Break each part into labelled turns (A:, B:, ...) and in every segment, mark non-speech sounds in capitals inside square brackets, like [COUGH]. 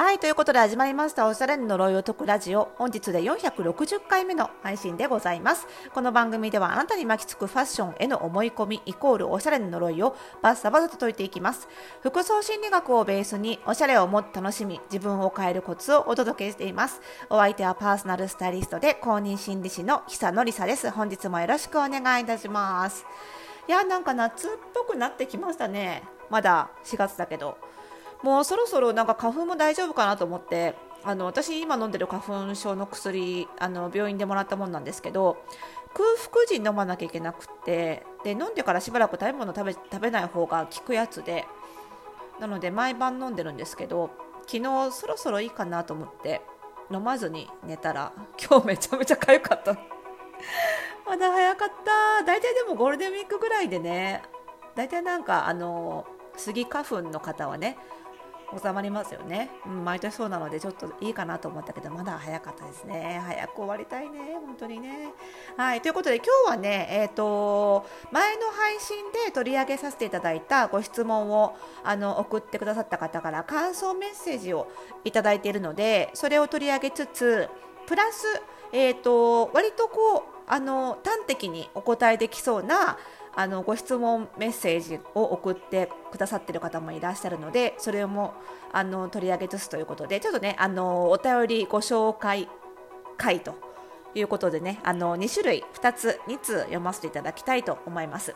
A: はい、ということで始まりましたおしゃれの呪いを解くラジオ。本日で460回目の配信でございます。この番組ではあなたに巻きつくファッションへの思い込みイコールおしゃれの呪いをバッサバサと解いていきます。服装心理学をベースにおしゃれをもっと楽しみ、自分を変えるコツをお届けしています。お相手はパーソナルスタイリストで公認心理師の久野里沙です。本日もよろしくお願いいたします。いや、なんか夏っぽくなってきましたね。まだ4月だけど。もうそろそろなんか花粉も大丈夫かなと思ってあの私今飲んでる花粉症の薬あの病院でもらったもんなんですけど空腹時に飲まなきゃいけなくてで飲んでからしばらく食べ物食べ食べない方が効くやつでなので毎晩飲んでるんですけど昨日そろそろいいかなと思って飲まずに寝たら今日めちゃめちゃ痒かった。[LAUGHS] まだ早かった。大体でもゴールデンウィークぐらいでね大体なんかあのスギ花粉の方はね収まりますよね、うん、毎年そうなのでちょっといいかなと思ったけどまだ早かったですね。早く終わりたいね本当にね。はいということで今日はねえっ、ー、と前の配信で取り上げさせていただいたご質問をあの送ってくださった方から感想メッセージをいただいているのでそれを取り上げつつプラスえっ、ー、と割とこうあの端的にお答えできそうなあのご質問メッセージを送ってくださっている方もいらっしゃるのでそれもあの取り上げつつということでちょっとねあのお便りご紹介会ということでねあの2種類2つ2通読ませていただきたいと思います。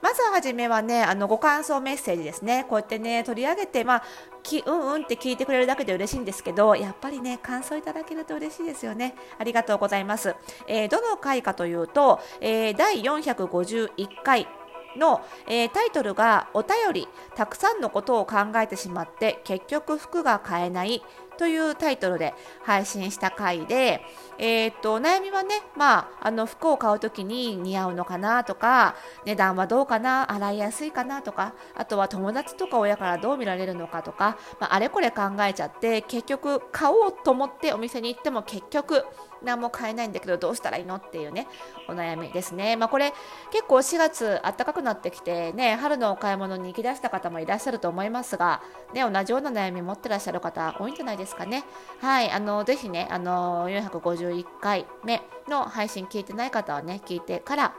A: まずはじめはねあのご感想メッセージですね。こうやってね取り上げてまあきうんうんって聞いてくれるだけで嬉しいんですけどやっぱりね感想いただけると嬉しいですよね。ありがとうございます、えー、どの回かというと、えー、第451回の、えー、タイトルがお便りたくさんのことを考えてしまって結局服が買えないというタイトルで配信した回で、えー、っと悩みはね、まあ、あの服を買う時に似合うのかなとか値段はどうかな洗いやすいかなとかあとは友達とか親からどう見られるのかとか、まあ、あれこれ考えちゃって結局買おうと思ってお店に行っても結局何も買えないんだけどどうしたらいいの？っていうねお悩みですね。まあ、これ結構4月暖かくなってきてね春のお買い物に行き出した方もいらっしゃると思いますが、ね、同じような悩み持ってらっしゃる方多いんじゃないですかね。はい、あのぜひねあの451回目の配信聞いてない方はね聞いてから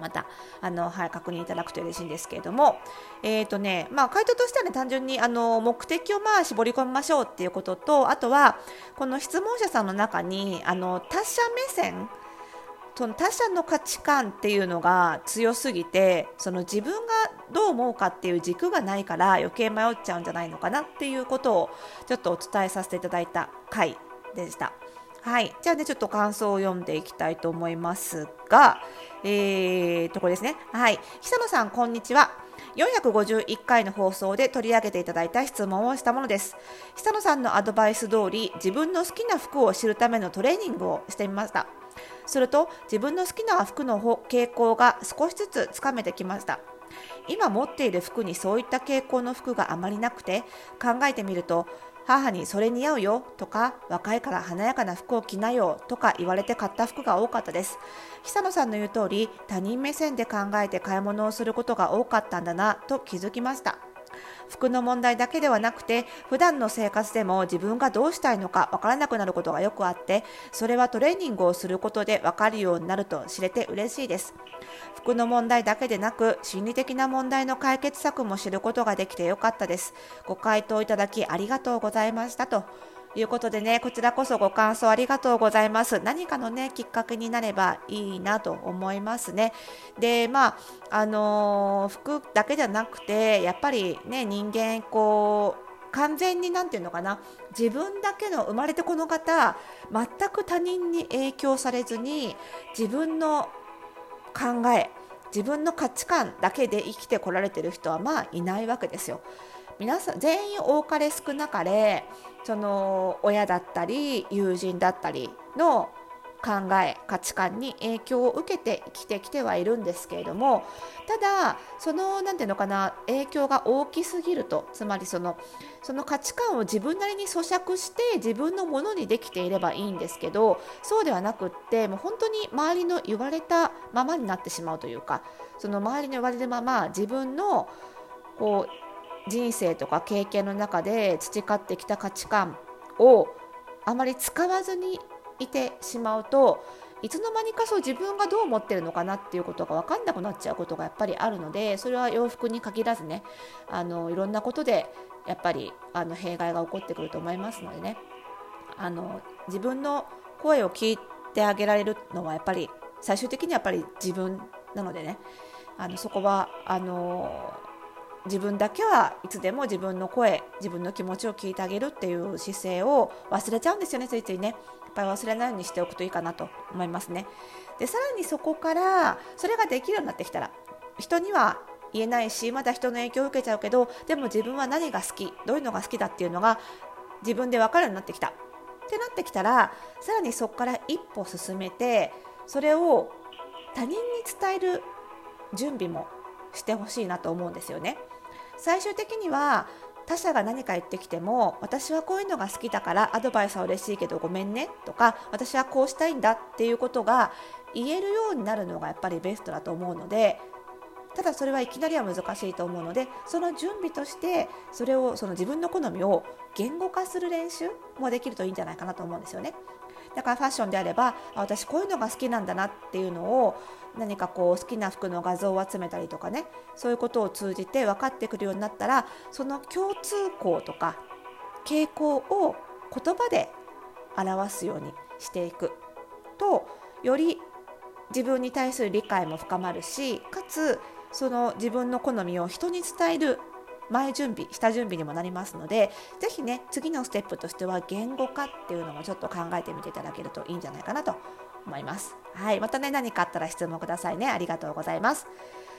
A: またあの、はい、確認いただくと嬉しいんですけれども、えーとねまあ、回答としては、ね、単純にあの目的をまあ絞り込みましょうっていうこととあとはこの質問者さんの中にあの他者目線その他者の価値観っていうのが強すぎてその自分がどう思うかっていう軸がないから余計迷っちゃうんじゃないのかなっていうことをちょっとお伝えさせていただいた回でした。はい、じゃあねちょっと感想を読んでいきたいと思いますが、えー、ところですね。はい、久野さんこんにちは。451回の放送で取り上げていただいた質問をしたものです。久野さんのアドバイス通り自分の好きな服を知るためのトレーニングをしてみました。すると自分の好きな服の傾向が少しずつつかめてきました。今持っている服にそういった傾向の服があまりなくて考えてみると母にそれ似合うよとか若いから華やかな服を着なよとか言われて買った服が多かったです。久野さんの言う通り他人目線で考えて買い物をすることが多かったんだなと気づきました。服の問題だけではなくて普段の生活でも自分がどうしたいのかわからなくなることがよくあってそれはトレーニングをすることでわかるようになると知れて嬉しいです。服の問題だけでなく心理的な問題の解決策も知ることができてよかったです。ご回答いただきありがとうございましたと。いうことでね、こちらこそご感想ありがとうございます。何かのね、きっかけになればいいなと思いますね。で、まあ、あのー、服だけじゃなくて、やっぱりね、人間、こう、完全に何て言うのかな自分だけの生まれてこの方全く他人に影響されずに自分の考え自分の価値観だけで生きてこられてる人はまあいないわけですよ。皆さん全員多かれ少なかれその親だったり友人だったりの考え価値観に影響を受けてきてきてはいるんですけれどもただその何ていうのかな影響が大きすぎるとつまりそのその価値観を自分なりに咀嚼して自分のものにできていればいいんですけどそうではなくってもう本当に周りの言われたままになってしまうというかその周りの言われるまま自分のこう人生とか経験の中で培ってきた価値観をあまり使わずにいてしまうといつの間にかそう自分がどう思ってるのかなっていうことが分かんなくなっちゃうことがやっぱりあるのでそれは洋服に限らずねあのいろんなことでやっぱりあの弊害が起こってくると思いますのでねあの自分の声を聞いてあげられるのはやっぱり最終的にはやっぱり自分なのでねあのそこはあの自分だけはいつでも自分の声自分の気持ちを聞いてあげるっていう姿勢を忘れちゃうんですよねついついね。やっぱり忘れないようにしておくといいかなと思いますね。でさらにそこからそれができるようになってきたら人には言えないしまだ人の影響を受けちゃうけどでも自分は何が好きどういうのが好きだっていうのが自分で分かるようになってきた。ってなってきたらさらにそこから一歩進めてそれを他人に伝える準備もしてほしいなと思うんですよね。最終的には他者が何か言ってきても私はこういうのが好きだからアドバイスは嬉しいけどごめんねとか私はこうしたいんだっていうことが言えるようになるのがやっぱりベストだと思うのでただそれはいきなりは難しいと思うのでその準備としてそれをその自分の好みを言語化する練習もできるといいんじゃないかなと思うんですよね。だからファッションであれば私こういうのが好きなんだなっていうのを何かこう好きな服の画像を集めたりとかねそういうことを通じて分かってくるようになったらその共通項とか傾向を言葉で表すようにしていく。とより自分に対する理解も深まるしかつその自分の好みを人に伝える前準備下準備にもなりますので是非ね次のステップとしては言語化っていうのもちょっと考えてみていただけるといいんじゃないかなと思います。はい、またね何かあったら質問くださいね。ありがとうございます。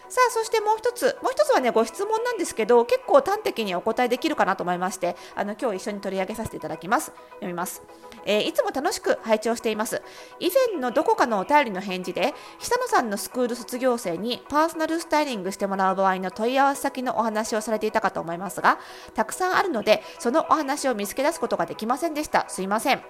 A: さあそしてもう一つもう一つはねご質問なんですけど結構端的にお答えできるかなと思いましてあの今日一緒に取り上げさせていただきます。読みます、えー、いつも楽しく拝聴しています。以前のどこかのお便りの返事で久野さんのスクール卒業生にパーソナルスタイリングしてもらう場合の問い合わせ先のお話をされていたかと思いますがたくさんあるのでそのお話を見つけ出すことができませんでした。すいません。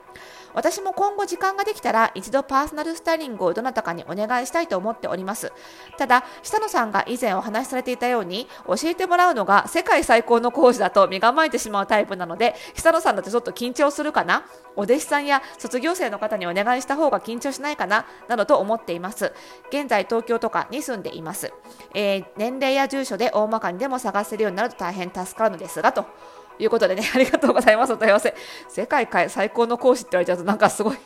A: 私も今後時間ができたら一度パーソナルスタイリングをどなたかにお願いしたいと思っております。ただ、久野さんさんが以前お話しされていたように、教えてもらうのが世界最高の講師だと身構えてしまうタイプなので、久野さんだとちょっと緊張するかな？お弟子さんや卒業生の方にお願いした方が緊張しないかな？などと思っています。現在東京とかに住んでいます。えー、年齢や住所で大まかにでも探せるようになると大変助かるのですが、ということでね、[LAUGHS] ありがとうございます。お問い合わせ。世界最高の講師って言われちゃうと、なんかすごい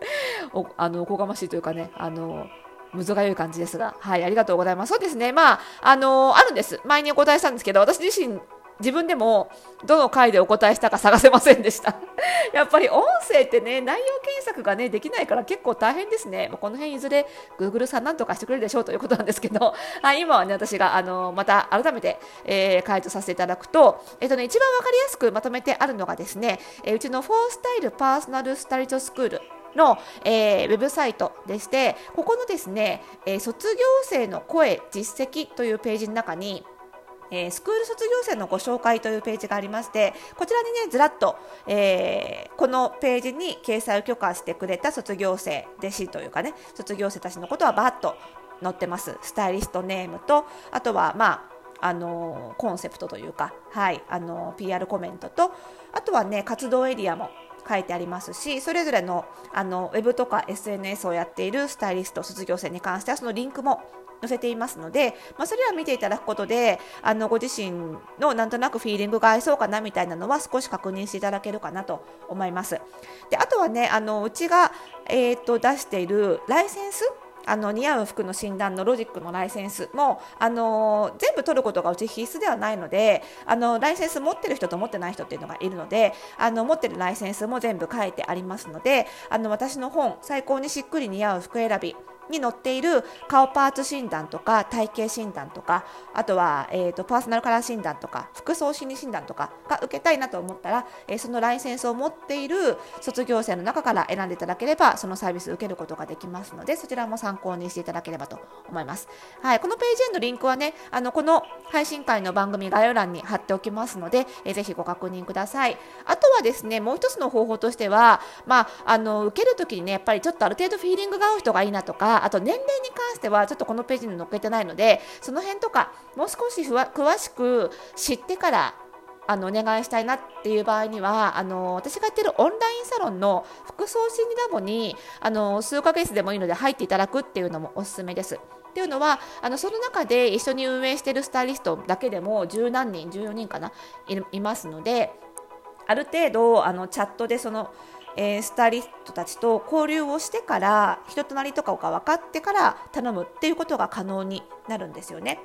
A: [LAUGHS] お、あの、おこがましいというかね、あの、むずがゆい感じですが、はい、ありがとうございます。そうですね、まあ、あのあるんです。前にお答えしたんですけど、私自身自分でもどの回でお答えしたか探せませんでした。[LAUGHS] やっぱり音声ってね、内容検索がね、できないから結構大変ですね。この辺いずれ Google さんなんとかしてくれるでしょうということなんですけど、[LAUGHS] はい、今はね、私があのまた改めて、えー、回答させていただくと、えっ、とね、一番わかりやすくまとめてあるのがですね、えー、うちのフォースタイルパーソナルスタリトスクールの、えー、ウェブサイトでして、ここのですね、えー、卒業生の声実績というページの中に、えー、スクール卒業生のご紹介というページがありましてこちらにねずらっと、えー、このページに掲載を許可してくれた卒業生弟子というかね卒業生たちのことはバーッと載ってます。スタイリストネームとあとはまああのコンセプトというか、はい、あの PR コメントとあとはね活動エリアも書いてありますしそれぞれのあのウェブとか SNS をやっているスタイリスト卒業生に関してはそのリンクも載せていますので、まあ、それは見ていただくことであのご自身のなんとなくフィーリングが合いそうかなみたいなのは少し確認していただけるかなと思います。であとはねあのうちが、えーと、出しているライセンスあの似合う服の診断のロジックのライセンスもあの全部取ることがうち必須ではないのであのライセンス持ってる人と持ってない人っていうのがいるのであの持ってるライセンスも全部書いてありますのであの私の本最高にしっくり似合う服選びに載っている顔パーツ診断とか体型診断とかあとは、えーと、パーソナルカラー診断とか服装心理診断とかが受けたいなと思ったら、えー、そのライセンスを持っている卒業生の中から選んでいただければそのサービス受けることができますのでそちらも参考にしていただければと思います。はい、このページへのリンクはねあのこの配信会の番組概要欄に貼っておきますので、えー、ぜひご確認ください。あとはですねもう一つの方法としては、まあ、あの受けるときにねやっぱりちょっとある程度フィーリングが合う人がいいなとかあと年齢に関してはちょっとこのページに載っけてないのでその辺とかもう少し詳しく知ってからあのお願いしたいなっていう場合にはあの私がやってるオンラインサロンの服装心理ラボにあの数ヶ月でもいいので入っていただくっていうのもおすすめです。っていうのはあのその中で一緒に運営しているスタイリストだけでも十何人14人かないますのである程度あのチャットでそのえー、スタイリストたちと交流をしてから人となりとかが分かってから頼むっていうことが可能になるんですよね。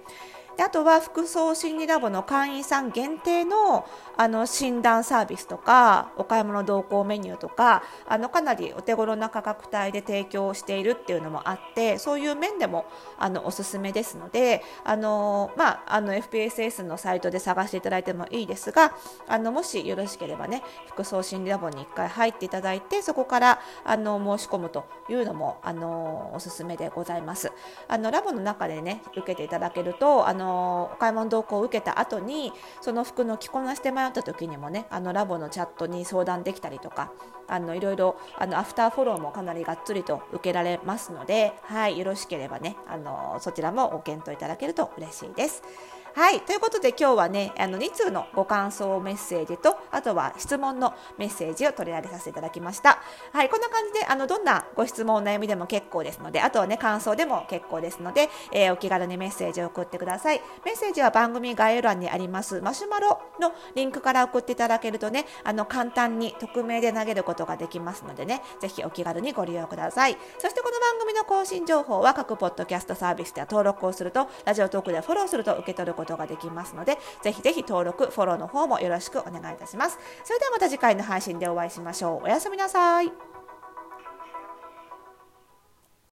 A: であとは服装心理ラボの会員さん限定のあの診断サービスとかお買い物同行メニューとかあのかなりお手頃な価格帯で提供しているっていうのもあってそういう面でもあのおすすめですのであの、まあ、あの FPSS のサイトで探していただいてもいいですがあのもしよろしければね服装心理ラボに1回入っていただいてそこからあの申し込むというのもあのおすすめでございます。あのラボの中でね受けていただけるとあののお買い物同行を受けた後にその服の着こなして迷った時にもねあのラボのチャットに相談できたりとかあのいろいろあのアフターフォローもかなりがっつりと受けられますので、はい、よろしければねあのそちらもご検討いただけると嬉しいです。はい、ということで今日はね、あの2通のご感想メッセージと、あとは質問のメッセージを取り上げさせていただきました。はい、こんな感じで、あの、どんなご質問、お悩みでも結構ですので、あとはね、感想でも結構ですので、えー、お気軽にメッセージを送ってください。メッセージは番組概要欄にありますマシュマロのリンクから送っていただけるとね、あの、簡単に匿名で投げることができますのでね、ぜひお気軽にご利用ください。そしてこの番組の更新情報は各ポッドキャストサービスでは登録をすると、ラジオトークでフォローすると受け取ることことができます、ので、ぜひぜひ登録、フォローの方もよろしくお願いいたします。それではまた次回の配信でお会いしましょう。おやすみなさい。